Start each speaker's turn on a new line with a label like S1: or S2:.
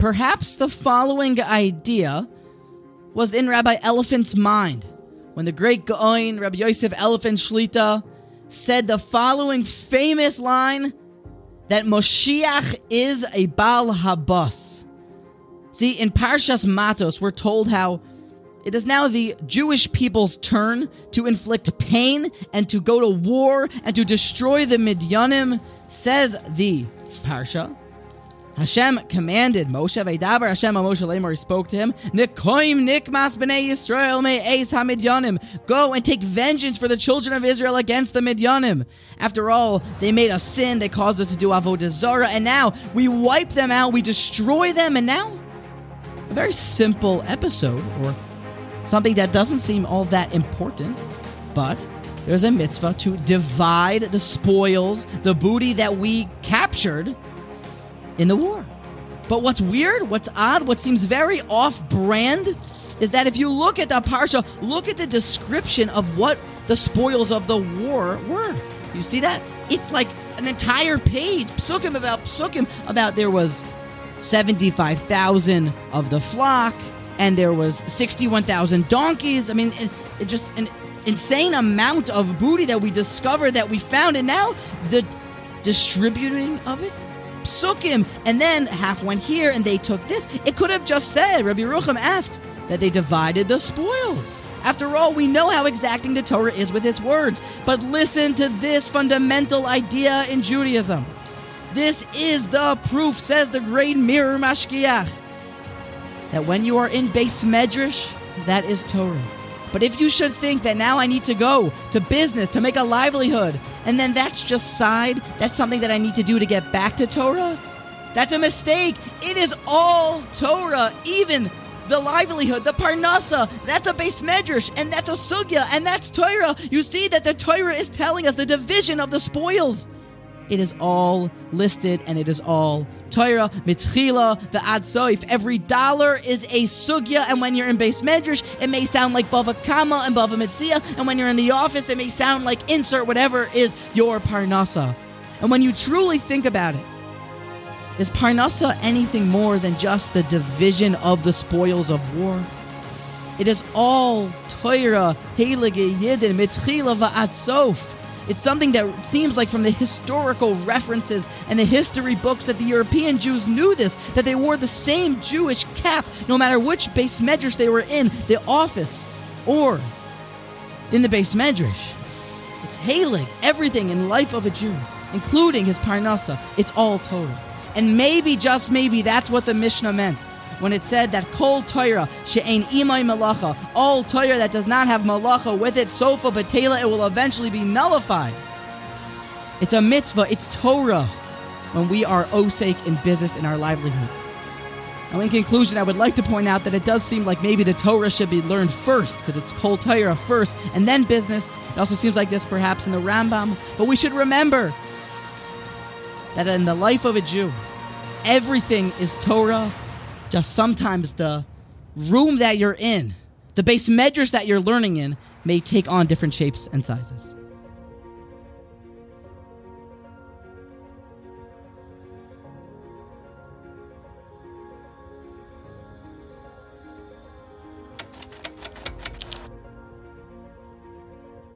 S1: perhaps the following idea was in Rabbi Elephant's mind when the great Gaon, Rabbi Yosef Elephant Shlita, said the following famous line that Moshiach is a Baal Habas. See, in Parshas Matos, we're told how it is now the Jewish people's turn to inflict pain and to go to war and to destroy the Midyanim, says the Parsha. Hashem commanded Moshe Veidaber Hashem Moshe Lemor spoke to him. Nikoim Nikmas Bnei Yisrael Me Eis Hamidyanim. Go and take vengeance for the children of Israel against the Midyanim. After all, they made us sin, they caused us to do Avodah Zarah And now we wipe them out, we destroy them And now, a very simple episode Or something that doesn't seem all that important But there's a mitzvah to divide the spoils, the booty that we captured in the war. But what's weird, what's odd, what seems very off brand is that if you look at the Parsha, look at the description of what the spoils of the war were. You see that? It's like an entire page, psukim about psukim about there was 75,000 of the flock and there was 61,000 donkeys. I mean, it, it just an insane amount of booty that we discovered that we found and now the distributing of it psukim, and then half went here and they took this. It could have just said, Rabbi Rucham asked, that they divided the spoils. After all, we know how exacting the Torah is with its words. But listen to this fundamental idea in Judaism. This is the proof, says the great Mir Mashgiach, that when you are in beis Medrash, that is Torah. But if you should think that now I need to go to business to make a livelihood, and then that's just side, that's something that I need to do to get back to Torah, that's a mistake. It is all Torah, even the livelihood, the parnasa, that's a beis medrash, and that's a sugya, and that's Torah. You see that the Torah is telling us the division of the spoils. It is all listed, and it is all Torah, mitchila, the ad soif. Every dollar is a sugya, and when you're in beis medrash, it may sound like bava kama and bava metzia, and when you're in the office, it may sound like insert whatever is your parnasa. And when you truly think about it, is parnasa anything more than just the division of the spoils of war? It is all Torah, Heilige Yidin, Mitchila va'at sof. It's something that seems like from the historical references and the history books that the European Jews knew this, that they wore the same Jewish cap no matter which beis medrash they were in, the office or in the beis medrash. It's Halig, everything in life of a Jew, including his parnasa. It's all Torah. And maybe, just maybe, that's what the Mishnah meant when it said that kol Torah she'ain imay melacha, all Torah that does not have melacha with it, sofa batela, it will eventually be nullified. It's a mitzvah, it's Torah when we are osake in business in our livelihoods. Now, in conclusion, I would like to point out that it does seem like maybe the Torah should be learned first, because it's Kol Torah first, and then business. It also seems like this perhaps in the Rambam. But we should remember that in the life of a Jew, everything is Torah just sometimes the room that you're in, the beis medrash that you're learning in, may take on different shapes and sizes.